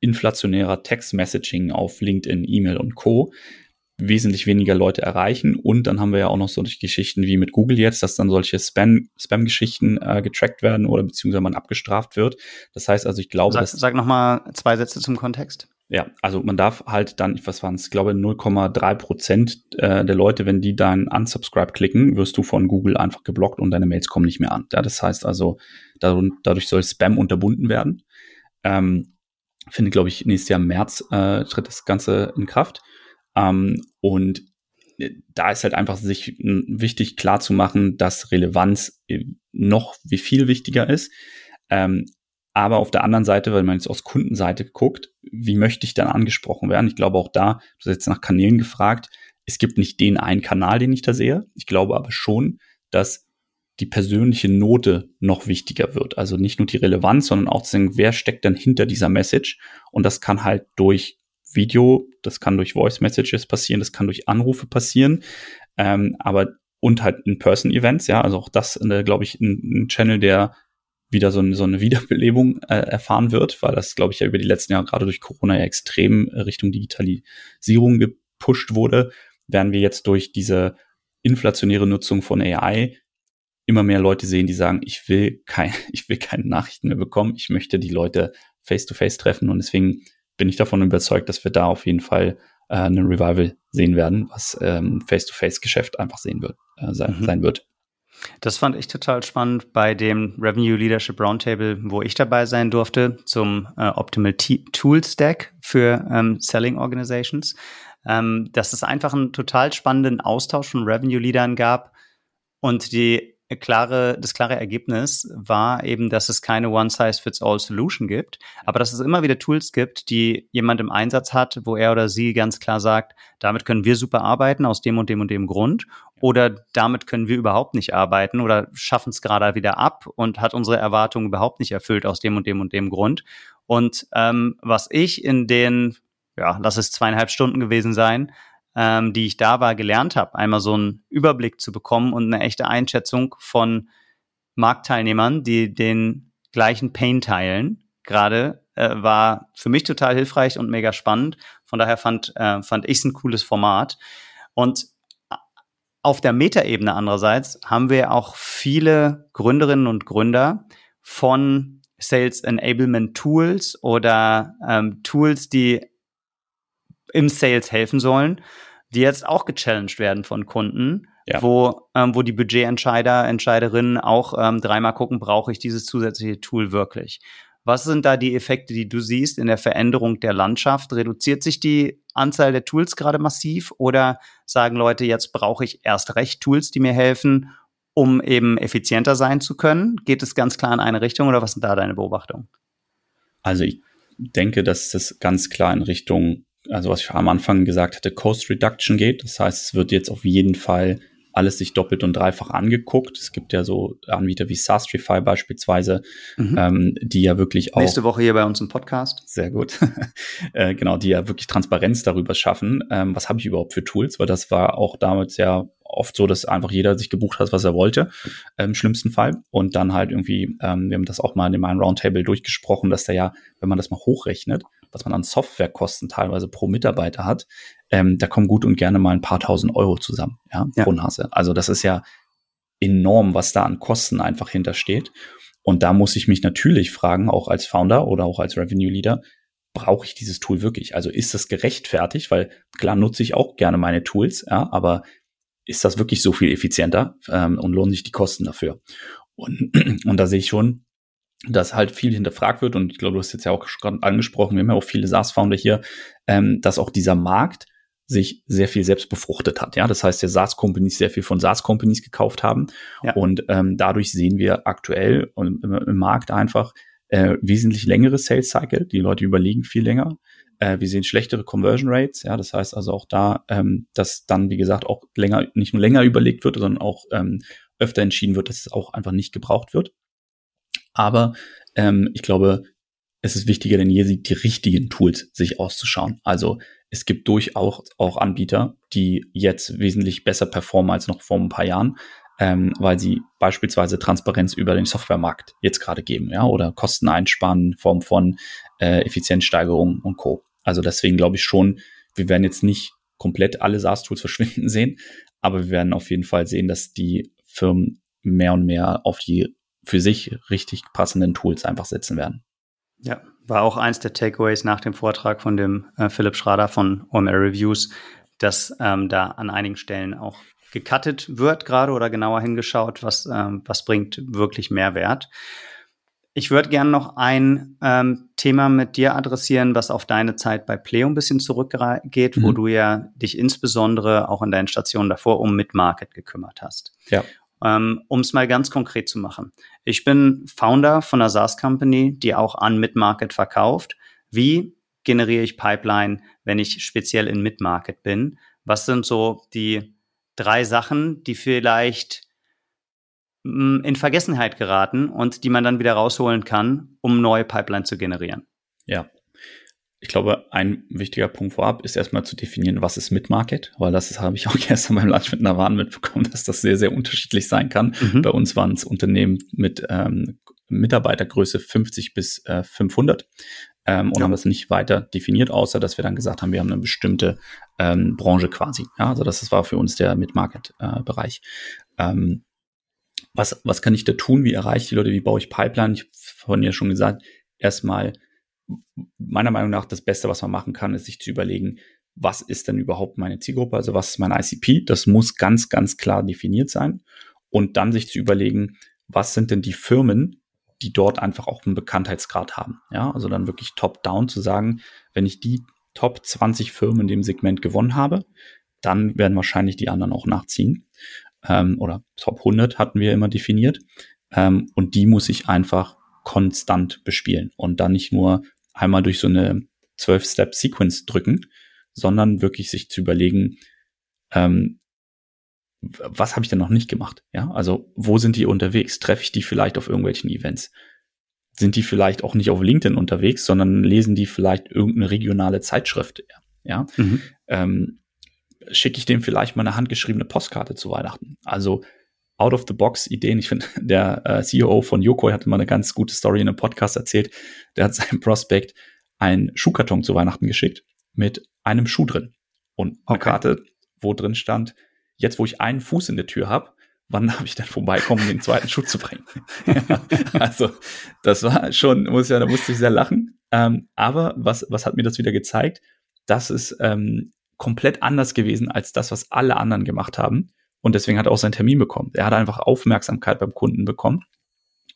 inflationärer Text-Messaging auf LinkedIn, E-Mail und Co. wesentlich weniger Leute erreichen. Und dann haben wir ja auch noch solche Geschichten wie mit Google jetzt, dass dann solche Spam, Spam-Geschichten äh, getrackt werden oder beziehungsweise man abgestraft wird. Das heißt also, ich glaube, sag, sag noch mal zwei Sätze zum Kontext. Ja, also man darf halt dann, was waren es, glaube 0,3 Prozent äh, der Leute, wenn die dann unsubscribe klicken, wirst du von Google einfach geblockt und deine Mails kommen nicht mehr an. Ja, das heißt also, dadurch soll Spam unterbunden werden. Ähm, findet, glaube ich, nächstes Jahr im März äh, tritt das Ganze in Kraft. Ähm, und äh, da ist halt einfach sich wichtig klar zu machen, dass Relevanz äh, noch wie viel wichtiger ist. Ähm, aber auf der anderen Seite, wenn man jetzt aus Kundenseite guckt, wie möchte ich dann angesprochen werden? Ich glaube auch da, du hast jetzt nach Kanälen gefragt, es gibt nicht den einen Kanal, den ich da sehe. Ich glaube aber schon, dass die persönliche Note noch wichtiger wird. Also nicht nur die Relevanz, sondern auch zu sagen, wer steckt denn hinter dieser Message? Und das kann halt durch Video, das kann durch Voice Messages passieren, das kann durch Anrufe passieren, ähm, aber und halt In-Person-Events, ja, also auch das, äh, glaube ich, ein, ein, Channel, der wieder so, eine, so eine Wiederbelebung äh, erfahren wird, weil das, glaube ich, ja über die letzten Jahre gerade durch Corona ja extrem Richtung Digitalisierung gepusht wurde, werden wir jetzt durch diese inflationäre Nutzung von AI immer mehr Leute sehen, die sagen, ich will kein, ich will keine Nachrichten mehr bekommen, ich möchte die Leute face to face treffen und deswegen bin ich davon überzeugt, dass wir da auf jeden Fall äh, einen Revival sehen werden, was ähm, Face-to-Face-Geschäft einfach sehen wird, äh, sein, mhm. sein wird. Das fand ich total spannend bei dem Revenue Leadership Roundtable, wo ich dabei sein durfte, zum äh, Optimal T Tool Stack für ähm, Selling Organizations, ähm, dass es einfach einen total spannenden Austausch von Revenue Leadern gab und die klare, das klare Ergebnis war eben, dass es keine One-Size-Fits-All-Solution gibt, aber dass es immer wieder Tools gibt, die jemand im Einsatz hat, wo er oder sie ganz klar sagt, damit können wir super arbeiten aus dem und dem und dem Grund oder damit können wir überhaupt nicht arbeiten oder schaffen es gerade wieder ab und hat unsere Erwartungen überhaupt nicht erfüllt aus dem und dem und dem Grund. Und ähm, was ich in den, ja, lass es zweieinhalb Stunden gewesen sein, ähm, die ich da war, gelernt habe, einmal so einen Überblick zu bekommen und eine echte Einschätzung von Marktteilnehmern, die den gleichen Pain teilen, gerade äh, war für mich total hilfreich und mega spannend. Von daher fand, äh, fand ich es ein cooles Format. Und auf der Metaebene andererseits haben wir auch viele Gründerinnen und Gründer von Sales Enablement Tools oder ähm, Tools, die im Sales helfen sollen, die jetzt auch gechallenged werden von Kunden, ja. wo, ähm, wo die Budgetentscheider, Entscheiderinnen auch ähm, dreimal gucken, brauche ich dieses zusätzliche Tool wirklich? Was sind da die Effekte, die du siehst in der Veränderung der Landschaft? Reduziert sich die Anzahl der Tools gerade massiv oder sagen Leute, jetzt brauche ich erst recht Tools, die mir helfen, um eben effizienter sein zu können? Geht es ganz klar in eine Richtung oder was sind da deine Beobachtungen? Also ich denke, dass das ganz klar in Richtung also was ich am Anfang gesagt hatte, Cost Reduction geht. Das heißt, es wird jetzt auf jeden Fall alles sich doppelt und dreifach angeguckt. Es gibt ja so Anbieter wie Sastrify beispielsweise, mhm. ähm, die ja wirklich auch. Nächste Woche hier bei uns im Podcast. Sehr gut. äh, genau, die ja wirklich Transparenz darüber schaffen. Ähm, was habe ich überhaupt für Tools? Weil das war auch damals ja oft so, dass einfach jeder sich gebucht hat, was er wollte, äh, im schlimmsten Fall. Und dann halt irgendwie, ähm, wir haben das auch mal in meinem Roundtable durchgesprochen, dass da ja, wenn man das mal hochrechnet, was man an Softwarekosten teilweise pro Mitarbeiter hat, ähm, da kommen gut und gerne mal ein paar tausend Euro zusammen, ja, ja. pro Nase. Also das ist ja enorm, was da an Kosten einfach hintersteht. Und da muss ich mich natürlich fragen, auch als Founder oder auch als Revenue Leader, brauche ich dieses Tool wirklich? Also ist das gerechtfertigt? Weil klar nutze ich auch gerne meine Tools, ja, aber ist das wirklich so viel effizienter ähm, und lohnen sich die Kosten dafür? Und, und da sehe ich schon, dass halt viel hinterfragt wird und ich glaube, du hast jetzt ja auch schon angesprochen, wir haben ja auch viele SaaS-Founder hier, ähm, dass auch dieser Markt sich sehr viel selbst befruchtet hat. Ja, das heißt, der SaaS-Companies sehr viel von SaaS-Companies gekauft haben ja. und ähm, dadurch sehen wir aktuell im, im Markt einfach äh, wesentlich längere Sales-Cycle. Die Leute überlegen viel länger. Äh, wir sehen schlechtere Conversion Rates. Ja, das heißt also auch da, ähm, dass dann wie gesagt auch länger, nicht nur länger überlegt wird, sondern auch ähm, öfter entschieden wird, dass es auch einfach nicht gebraucht wird. Aber ähm, ich glaube, es ist wichtiger denn je, die richtigen Tools sich auszuschauen. Also es gibt durchaus auch Anbieter, die jetzt wesentlich besser performen als noch vor ein paar Jahren, ähm, weil sie beispielsweise Transparenz über den Softwaremarkt jetzt gerade geben, ja, oder Kosten einsparen in Form von äh, Effizienzsteigerung und Co. Also deswegen glaube ich schon, wir werden jetzt nicht komplett alle SaaS-Tools verschwinden sehen, aber wir werden auf jeden Fall sehen, dass die Firmen mehr und mehr auf die für sich richtig passenden Tools einfach setzen werden. Ja, war auch eins der Takeaways nach dem Vortrag von dem äh, Philipp Schrader von OMR Reviews, dass ähm, da an einigen Stellen auch gecuttet wird gerade oder genauer hingeschaut, was, ähm, was bringt wirklich Mehrwert. Ich würde gerne noch ein ähm, Thema mit dir adressieren, was auf deine Zeit bei Pleo ein bisschen zurückgeht, mhm. wo du ja dich insbesondere auch in deinen Stationen davor um Mid-Market gekümmert hast. Ja. Ähm, um es mal ganz konkret zu machen. Ich bin Founder von einer SaaS-Company, die auch an Mid-Market verkauft. Wie generiere ich Pipeline, wenn ich speziell in Mid-Market bin? Was sind so die drei Sachen, die vielleicht in Vergessenheit geraten und die man dann wieder rausholen kann, um neue Pipeline zu generieren. Ja. Ich glaube, ein wichtiger Punkt vorab ist erstmal zu definieren, was ist Mid-Market, weil das habe ich auch gestern beim Lunch mit Navan mitbekommen, dass das sehr, sehr unterschiedlich sein kann. Mhm. Bei uns waren es Unternehmen mit ähm, Mitarbeitergröße 50 bis äh, 500 ähm, und ja. haben das nicht weiter definiert, außer dass wir dann gesagt haben, wir haben eine bestimmte ähm, Branche quasi. Ja, also das, das war für uns der Mid-Market-Bereich. Äh, ähm, was, was kann ich da tun? Wie erreiche ich die Leute? Wie baue ich Pipeline? Ich habe vorhin ja schon gesagt, erstmal meiner Meinung nach das Beste, was man machen kann, ist sich zu überlegen, was ist denn überhaupt meine Zielgruppe? Also was ist mein ICP? Das muss ganz, ganz klar definiert sein. Und dann sich zu überlegen, was sind denn die Firmen, die dort einfach auch einen Bekanntheitsgrad haben. Ja, also dann wirklich top-down zu sagen, wenn ich die Top 20 Firmen in dem Segment gewonnen habe, dann werden wahrscheinlich die anderen auch nachziehen. Ähm, oder Top 100 hatten wir immer definiert. Ähm, und die muss ich einfach konstant bespielen und dann nicht nur einmal durch so eine 12-Step-Sequence drücken, sondern wirklich sich zu überlegen, ähm, was habe ich denn noch nicht gemacht? Ja, also wo sind die unterwegs? Treffe ich die vielleicht auf irgendwelchen Events? Sind die vielleicht auch nicht auf LinkedIn unterwegs, sondern lesen die vielleicht irgendeine regionale Zeitschrift? Ja, mhm. ähm, schicke ich dem vielleicht mal eine handgeschriebene Postkarte zu Weihnachten? Also out of the box Ideen. Ich finde, der äh, CEO von Yokoi hatte mal eine ganz gute Story in einem Podcast erzählt. Der hat seinem Prospect einen Schuhkarton zu Weihnachten geschickt mit einem Schuh drin und eine okay. Karte, wo drin stand, jetzt wo ich einen Fuß in der Tür habe, wann darf ich denn vorbeikommen, den zweiten Schuh zu bringen? also, das war schon, muss ja, da musste ich sehr lachen. Ähm, aber was, was hat mir das wieder gezeigt? Das ist ähm, komplett anders gewesen als das, was alle anderen gemacht haben. Und deswegen hat er auch seinen Termin bekommen. Er hat einfach Aufmerksamkeit beim Kunden bekommen.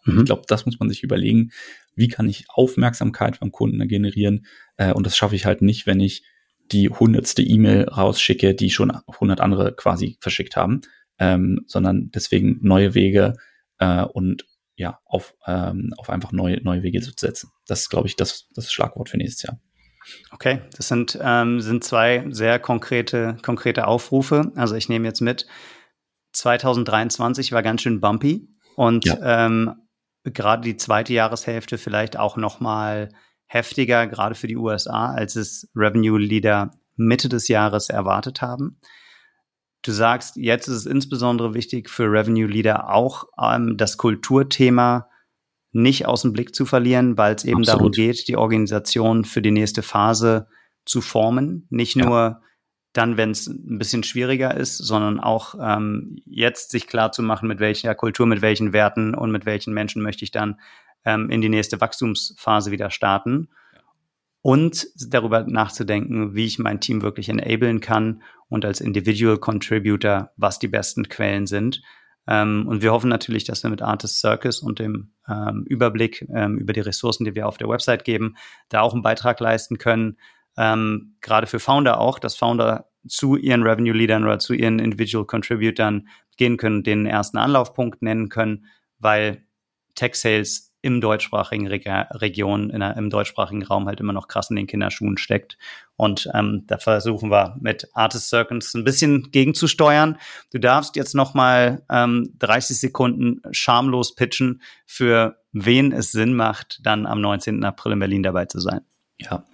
Mhm. Ich glaube, das muss man sich überlegen. Wie kann ich Aufmerksamkeit beim Kunden generieren? Äh, und das schaffe ich halt nicht, wenn ich die hundertste E-Mail rausschicke, die schon 100 andere quasi verschickt haben, ähm, sondern deswegen neue Wege äh, und ja, auf, ähm, auf einfach neue, neue Wege zu setzen. Das ist, glaube ich, das, das Schlagwort für nächstes Jahr. Okay, das sind, ähm, sind zwei sehr konkrete, konkrete Aufrufe. Also ich nehme jetzt mit, 2023 war ganz schön bumpy und ja. ähm, gerade die zweite Jahreshälfte vielleicht auch noch mal heftiger, gerade für die USA, als es Revenue Leader Mitte des Jahres erwartet haben. Du sagst, jetzt ist es insbesondere wichtig für Revenue Leader auch ähm, das Kulturthema nicht aus dem Blick zu verlieren, weil es eben Absolut. darum geht, die Organisation für die nächste Phase zu formen. Nicht ja. nur dann, wenn es ein bisschen schwieriger ist, sondern auch ähm, jetzt sich klar zu machen, mit welcher Kultur, mit welchen Werten und mit welchen Menschen möchte ich dann ähm, in die nächste Wachstumsphase wieder starten. Und darüber nachzudenken, wie ich mein Team wirklich enablen kann und als Individual Contributor, was die besten Quellen sind. Ähm, und wir hoffen natürlich, dass wir mit Artist Circus und dem ähm, Überblick ähm, über die Ressourcen, die wir auf der Website geben, da auch einen Beitrag leisten können. Ähm, gerade für Founder auch, dass Founder zu ihren Revenue Leadern oder zu ihren Individual Contributern gehen können, den ersten Anlaufpunkt nennen können, weil Tech Sales im deutschsprachigen Reg Region, in im deutschsprachigen Raum halt immer noch krass in den Kinderschuhen steckt. Und ähm, da versuchen wir mit Artist Circles ein bisschen gegenzusteuern. Du darfst jetzt noch mal ähm, 30 Sekunden schamlos pitchen, für wen es Sinn macht, dann am 19. April in Berlin dabei zu sein. Ja,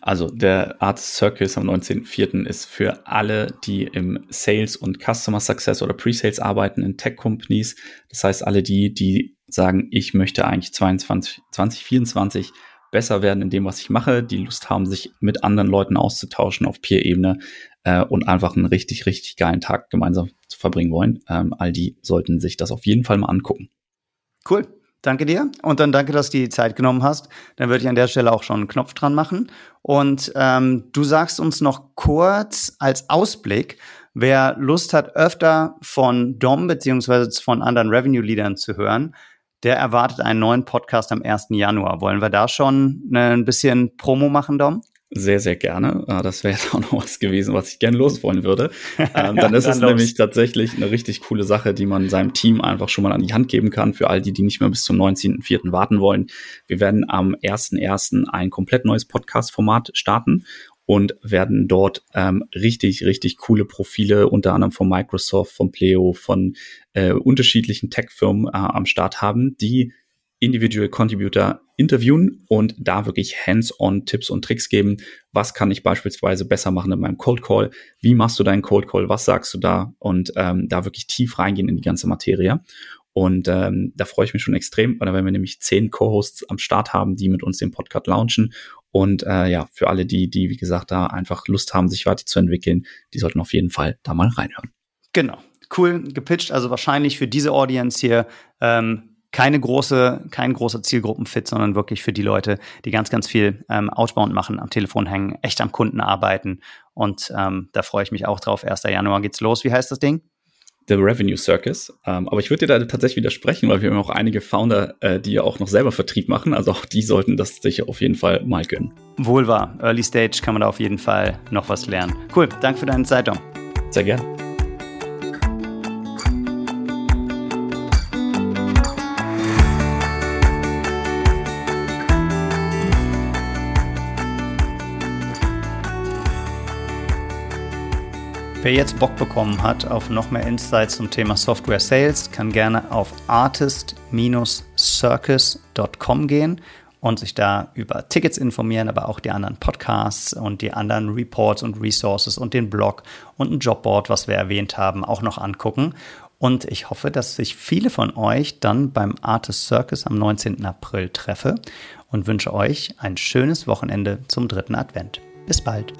also der Artist Circus am 19.04. ist für alle, die im Sales und Customer Success oder Pre-Sales arbeiten in Tech-Companies. Das heißt, alle die, die sagen, ich möchte eigentlich 22, 2024 besser werden in dem, was ich mache, die Lust haben, sich mit anderen Leuten auszutauschen auf Peer-Ebene äh, und einfach einen richtig, richtig geilen Tag gemeinsam zu verbringen wollen. Ähm, all die sollten sich das auf jeden Fall mal angucken. Cool. Danke dir und dann danke, dass du die Zeit genommen hast. Dann würde ich an der Stelle auch schon einen Knopf dran machen. Und ähm, du sagst uns noch kurz als Ausblick, wer Lust hat, öfter von Dom beziehungsweise von anderen Revenue-Leadern zu hören, der erwartet einen neuen Podcast am 1. Januar. Wollen wir da schon ne, ein bisschen Promo machen, Dom? Sehr, sehr gerne. Ah, das wäre jetzt auch noch was gewesen, was ich gerne loswollen würde. Ähm, dann ist dann es los. nämlich tatsächlich eine richtig coole Sache, die man seinem Team einfach schon mal an die Hand geben kann, für all die, die nicht mehr bis zum 19.04. warten wollen. Wir werden am 1.01. ein komplett neues Podcast-Format starten und werden dort ähm, richtig, richtig coole Profile, unter anderem von Microsoft, von Pleo, von äh, unterschiedlichen Tech-Firmen äh, am Start haben, die Individual Contributor interviewen und da wirklich hands-on Tipps und Tricks geben. Was kann ich beispielsweise besser machen in meinem Cold Call? Wie machst du deinen Cold Call? Was sagst du da? Und ähm, da wirklich tief reingehen in die ganze Materie. Und ähm, da freue ich mich schon extrem, weil da werden wir nämlich zehn Co-Hosts am Start haben, die mit uns den Podcast launchen. Und äh, ja, für alle, die, die, wie gesagt, da einfach Lust haben, sich weiterzuentwickeln, die sollten auf jeden Fall da mal reinhören. Genau. Cool gepitcht, also wahrscheinlich für diese Audience hier ähm, keine große, kein großer Zielgruppenfit, sondern wirklich für die Leute, die ganz, ganz viel ähm, Outbound machen, am Telefon hängen, echt am Kunden arbeiten. Und ähm, da freue ich mich auch drauf. 1. Januar geht's los. Wie heißt das Ding? The Revenue Circus. Ähm, aber ich würde dir da tatsächlich widersprechen, weil wir haben auch einige Founder, äh, die ja auch noch selber Vertrieb machen. Also auch die sollten das sich auf jeden Fall mal gönnen. Wohl wahr. Early Stage kann man da auf jeden Fall noch was lernen. Cool. Danke für deine Zeit, Dom. Sehr gerne. Wer jetzt Bock bekommen hat auf noch mehr Insights zum Thema Software Sales, kann gerne auf artist-circus.com gehen und sich da über Tickets informieren, aber auch die anderen Podcasts und die anderen Reports und Resources und den Blog und ein Jobboard, was wir erwähnt haben, auch noch angucken. Und ich hoffe, dass sich viele von euch dann beim Artist Circus am 19. April treffe und wünsche euch ein schönes Wochenende zum dritten Advent. Bis bald.